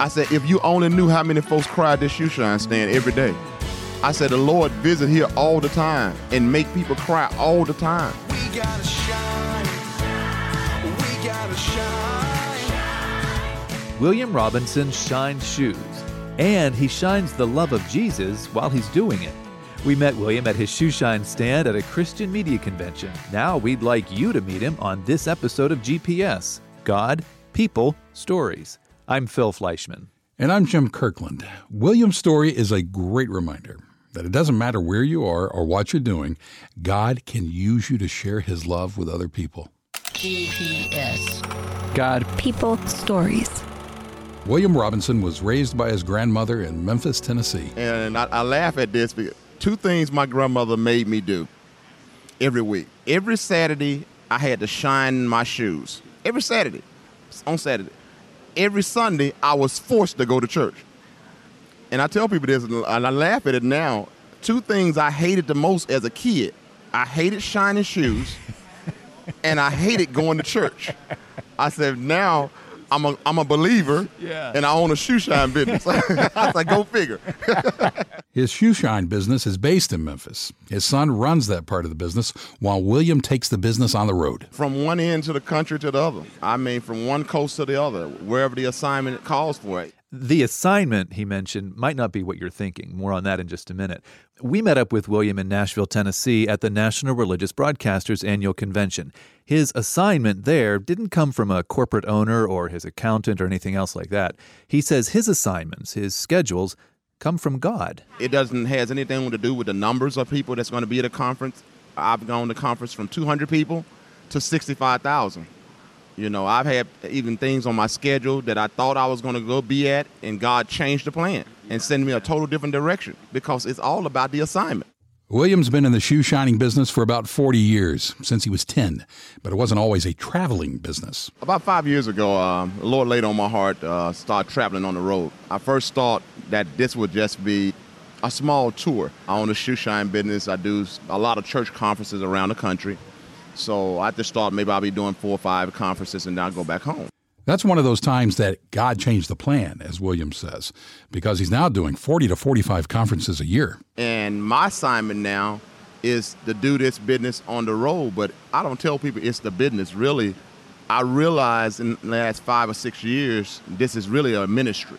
I said, if you only knew how many folks cry at this shoe shine stand every day. I said, the Lord visit here all the time and make people cry all the time. We gotta shine. We gotta shine. William Robinson shines shoes, and he shines the love of Jesus while he's doing it. We met William at his shoe shine stand at a Christian media convention. Now we'd like you to meet him on this episode of GPS God, People, Stories. I'm Phil Fleischman. And I'm Jim Kirkland. William's story is a great reminder that it doesn't matter where you are or what you're doing, God can use you to share his love with other people. GPS. God, people, stories. William Robinson was raised by his grandmother in Memphis, Tennessee. And I, I laugh at this because two things my grandmother made me do every week. Every Saturday, I had to shine my shoes. Every Saturday, on Saturday. Every Sunday, I was forced to go to church. And I tell people this, and I laugh at it now. Two things I hated the most as a kid I hated shining shoes, and I hated going to church. I said, now I'm a, I'm a believer, Yeah. and I own a shoe shine business. I was like, go figure. His shoe shine business is based in Memphis. His son runs that part of the business while William takes the business on the road. from one end to the country to the other. I mean, from one coast to the other, wherever the assignment calls for it. The assignment he mentioned might not be what you're thinking. More on that in just a minute. We met up with William in Nashville, Tennessee at the National Religious Broadcasters Annual Convention. His assignment there didn't come from a corporate owner or his accountant or anything else like that. He says his assignments, his schedules, come from God. It doesn't has anything to do with the numbers of people that's going to be at a conference. I've gone to conference from 200 people to 65,000. You know, I've had even things on my schedule that I thought I was going to go be at, and God changed the plan and sent me a total different direction because it's all about the assignment. William's been in the shoe shining business for about 40 years, since he was 10, but it wasn't always a traveling business. About five years ago, um, the Lord laid on my heart uh, start traveling on the road. I first thought that this would just be a small tour. I own a shoe shine business. I do a lot of church conferences around the country. So I just thought maybe I'll be doing four or five conferences and then I'll go back home. That's one of those times that God changed the plan, as Williams says, because he's now doing 40 to 45 conferences a year. And my assignment now is to do this business on the road, but I don't tell people it's the business. Really, I realized in the last five or six years, this is really a ministry.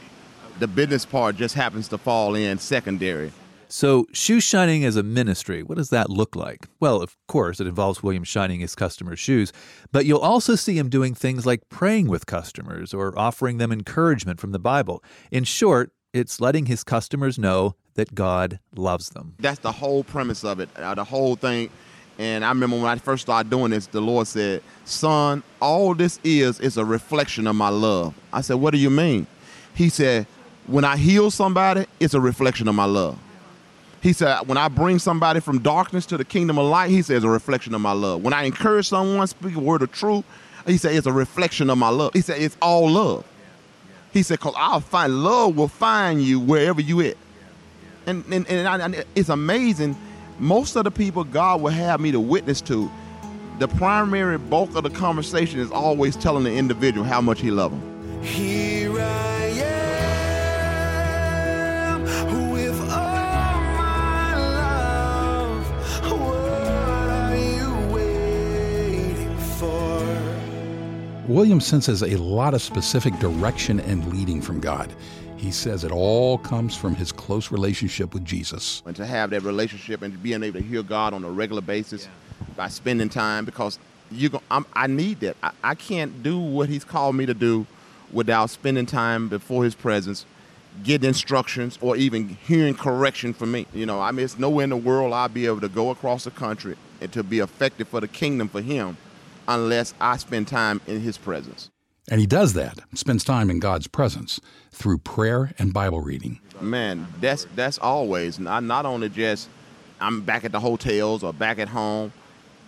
The business part just happens to fall in secondary. So, shoe shining as a ministry, what does that look like? Well, of course, it involves William shining his customers' shoes, but you'll also see him doing things like praying with customers or offering them encouragement from the Bible. In short, it's letting his customers know that God loves them. That's the whole premise of it, uh, the whole thing. And I remember when I first started doing this, the Lord said, Son, all this is is a reflection of my love. I said, What do you mean? He said, When I heal somebody, it's a reflection of my love. He said, When I bring somebody from darkness to the kingdom of light, he it's a reflection of my love. When I encourage someone, speak a word of truth, he said, It's a reflection of my love. He said, It's all love. He said, Because I'll find love will find you wherever you at. And, and, and, I, and it's amazing. Most of the people God will have me to witness to, the primary bulk of the conversation is always telling the individual how much he loves them. Here William senses a lot of specific direction and leading from God. He says it all comes from his close relationship with Jesus. and to have that relationship and being able to hear God on a regular basis by spending time because you go, I'm, I need that. I, I can't do what He's called me to do without spending time before His presence, getting instructions, or even hearing correction from me. You know, I mean, it's nowhere in the world I'll be able to go across the country and to be effective for the kingdom for Him unless I spend time in His presence. And he does that, spends time in God's presence through prayer and Bible reading. Man, that's that's always not not only just I'm back at the hotels or back at home.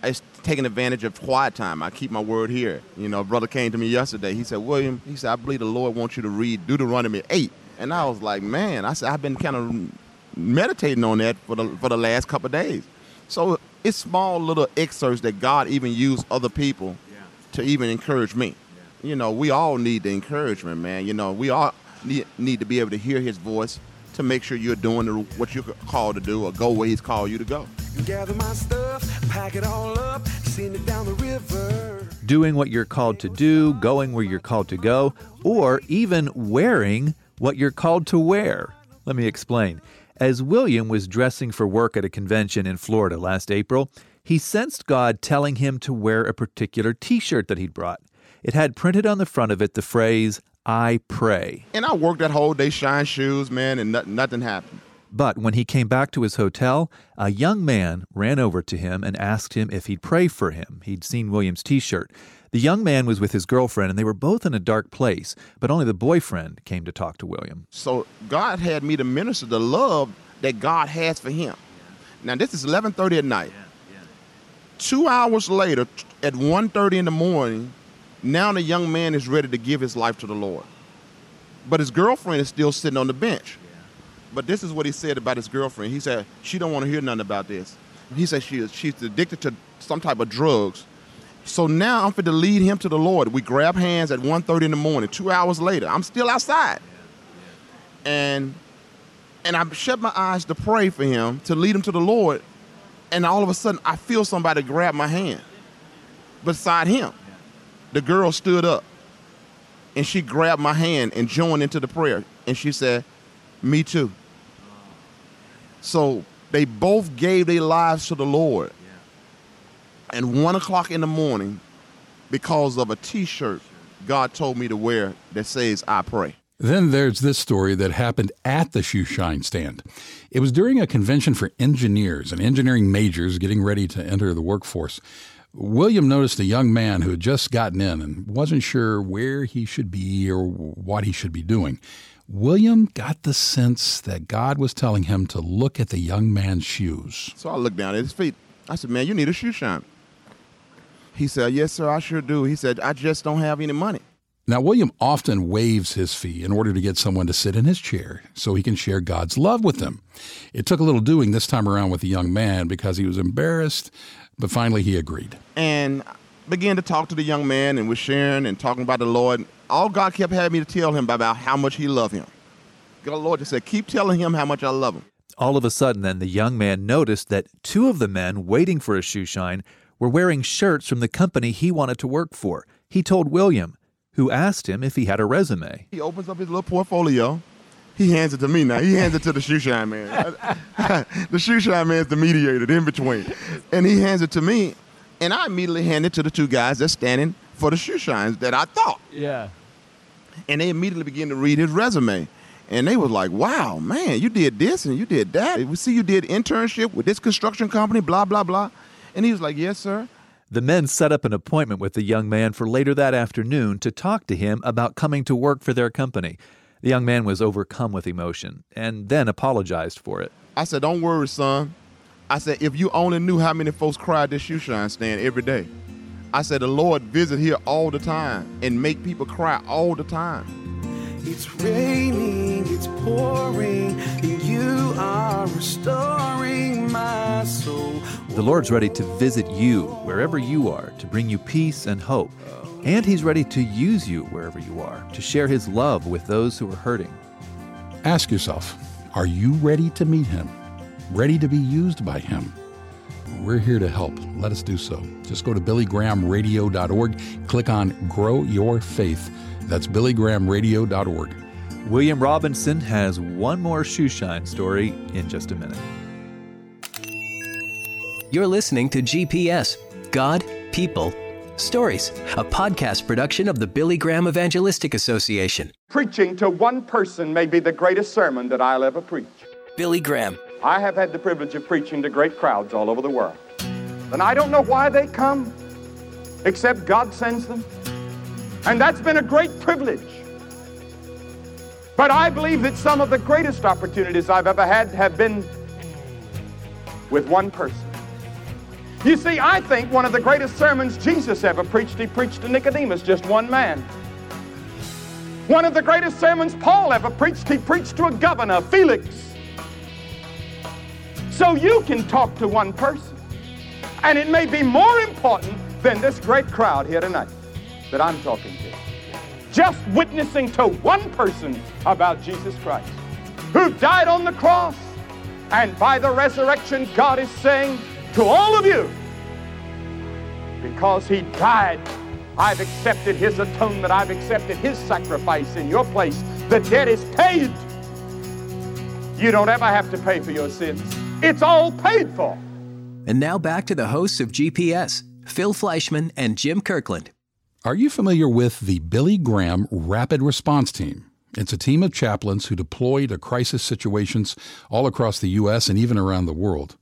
It's taking advantage of quiet time. I keep my word here. You know, a brother came to me yesterday. He said, William, he said, I believe the Lord wants you to read Deuteronomy 8. And I was like, man, I said, I've been kind of meditating on that for the, for the last couple of days. So it's small little excerpts that God even used other people to even encourage me. You know, we all need the encouragement, man. You know, we all need, need to be able to hear his voice to make sure you're doing the, what you're called to do or go where he's called you to go. Gather my stuff, pack it all up, send it down the river. Doing what you're called to do, going where you're called to go, or even wearing what you're called to wear. Let me explain. As William was dressing for work at a convention in Florida last April, he sensed God telling him to wear a particular t shirt that he'd brought. It had printed on the front of it the phrase, I pray. And I worked that whole day shine shoes, man, and nothing, nothing happened. But when he came back to his hotel, a young man ran over to him and asked him if he'd pray for him. He'd seen William's t shirt. The young man was with his girlfriend, and they were both in a dark place, but only the boyfriend came to talk to William. So God had me to minister the love that God has for him. Now this is 11:30 at night. Two hours later, at 1:30 in the morning, now the young man is ready to give his life to the Lord. But his girlfriend is still sitting on the bench. But this is what he said about his girlfriend. He said she don't want to hear nothing about this. He said she is she's addicted to some type of drugs. So now I'm fit to lead him to the Lord. We grab hands at 1.30 in the morning. Two hours later, I'm still outside. And and I shut my eyes to pray for him, to lead him to the Lord. And all of a sudden, I feel somebody grab my hand beside him. The girl stood up and she grabbed my hand and joined into the prayer. And she said, Me too. So they both gave their lives to the Lord. And one o'clock in the morning, because of a t shirt God told me to wear that says, I pray. Then there's this story that happened at the shoe shine stand. It was during a convention for engineers and engineering majors getting ready to enter the workforce. William noticed a young man who had just gotten in and wasn't sure where he should be or what he should be doing. William got the sense that God was telling him to look at the young man's shoes. So I looked down at his feet. I said, Man, you need a shoe shine. He said, Yes, sir, I sure do. He said, I just don't have any money. Now, William often waives his fee in order to get someone to sit in his chair so he can share God's love with them. It took a little doing this time around with the young man because he was embarrassed, but finally he agreed. And began to talk to the young man and was sharing and talking about the Lord. All God kept having me to tell him about how much he loved him. God, the Lord just said, Keep telling him how much I love him. All of a sudden, then, the young man noticed that two of the men waiting for a shoe shine were wearing shirts from the company he wanted to work for. He told William, who asked him if he had a resume. He opens up his little portfolio. He hands it to me now. He hands it to the shoe shine man. the shoe shine man's the mediator, the in between. And he hands it to me. And I immediately hand it to the two guys that's standing for the shoe shines that I thought. Yeah. And they immediately begin to read his resume. And they was like, wow, man, you did this and you did that. We see you did internship with this construction company, blah, blah, blah. And he was like, yes, sir. The men set up an appointment with the young man for later that afternoon to talk to him about coming to work for their company. The young man was overcome with emotion and then apologized for it. I said, don't worry, son. I said, if you only knew how many folks cried this shoe shine stand every day. I said, the Lord visit here all the time and make people cry all the time. It's raining, it's pouring, and you are restoring my soul. The Lord's ready to visit you wherever you are to bring you peace and hope. And He's ready to use you wherever you are to share His love with those who are hurting. Ask yourself are you ready to meet Him? Ready to be used by Him? We're here to help. Let us do so. Just go to billygrahamradio.org, click on Grow Your Faith. That's billygrahamradio.org. William Robinson has one more shoe shine story in just a minute. You're listening to GPS God, People, Stories, a podcast production of the Billy Graham Evangelistic Association. Preaching to one person may be the greatest sermon that I'll ever preach. Billy Graham. I have had the privilege of preaching to great crowds all over the world. And I don't know why they come, except God sends them. And that's been a great privilege. But I believe that some of the greatest opportunities I've ever had have been with one person. You see, I think one of the greatest sermons Jesus ever preached, he preached to Nicodemus, just one man. One of the greatest sermons Paul ever preached, he preached to a governor, Felix. So you can talk to one person. And it may be more important than this great crowd here tonight that I'm talking to. just witnessing to one person about Jesus Christ who died on the cross. And by the resurrection, God is saying to all of you, because he died, I've accepted his atonement, I've accepted his sacrifice in your place. The debt is paid. You don't ever have to pay for your sins, it's all paid for. And now back to the hosts of GPS, Phil Fleischman and Jim Kirkland. Are you familiar with the Billy Graham Rapid Response Team? It's a team of chaplains who deploy to crisis situations all across the U.S. and even around the world.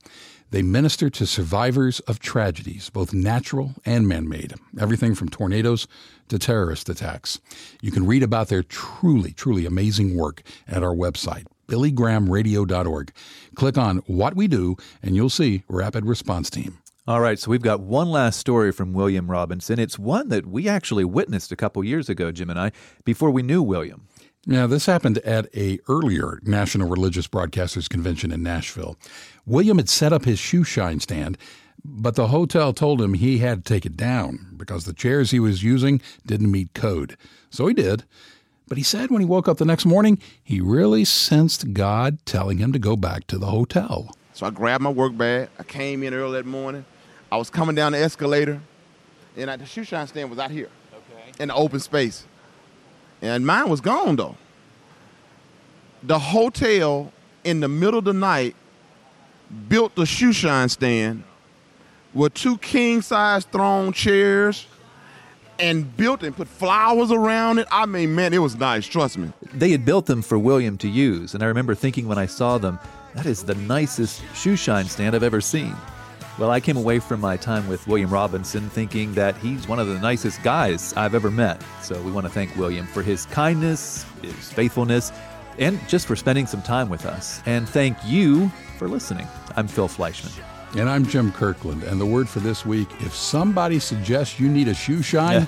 They minister to survivors of tragedies, both natural and man made, everything from tornadoes to terrorist attacks. You can read about their truly, truly amazing work at our website, billygrahamradio.org. Click on What We Do, and you'll see Rapid Response Team. All right, so we've got one last story from William Robinson. It's one that we actually witnessed a couple years ago, Jim and I, before we knew William. Now, this happened at a earlier National Religious Broadcasters Convention in Nashville. William had set up his shoe shine stand, but the hotel told him he had to take it down because the chairs he was using didn't meet code. So he did. But he said when he woke up the next morning, he really sensed God telling him to go back to the hotel. So I grabbed my work bag. I came in early that morning. I was coming down the escalator, and I, the shoe shine stand was out here in the open space. And mine was gone, though. The hotel, in the middle of the night, built the shoe shine stand with two king size throne chairs and built and put flowers around it. I mean, man, it was nice, trust me. They had built them for William to use, and I remember thinking when I saw them, that is the nicest shoe shine stand I've ever seen. Well, I came away from my time with William Robinson thinking that he's one of the nicest guys I've ever met. So we want to thank William for his kindness, his faithfulness, and just for spending some time with us. And thank you for listening. I'm Phil Fleischman. And I'm Jim Kirkland. And the word for this week if somebody suggests you need a shoe shine,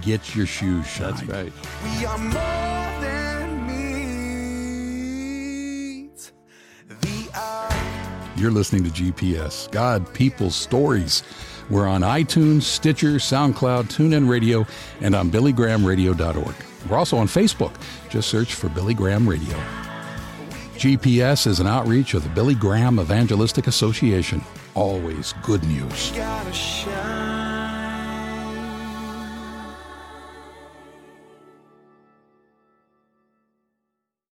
get your shoe shine. That's right. We are more than meat. The. You're listening to GPS, God, People, Stories. We're on iTunes, Stitcher, SoundCloud, TuneIn Radio, and on BillyGrahamRadio.org. We're also on Facebook. Just search for Billy Graham Radio. GPS is an outreach of the Billy Graham Evangelistic Association. Always good news.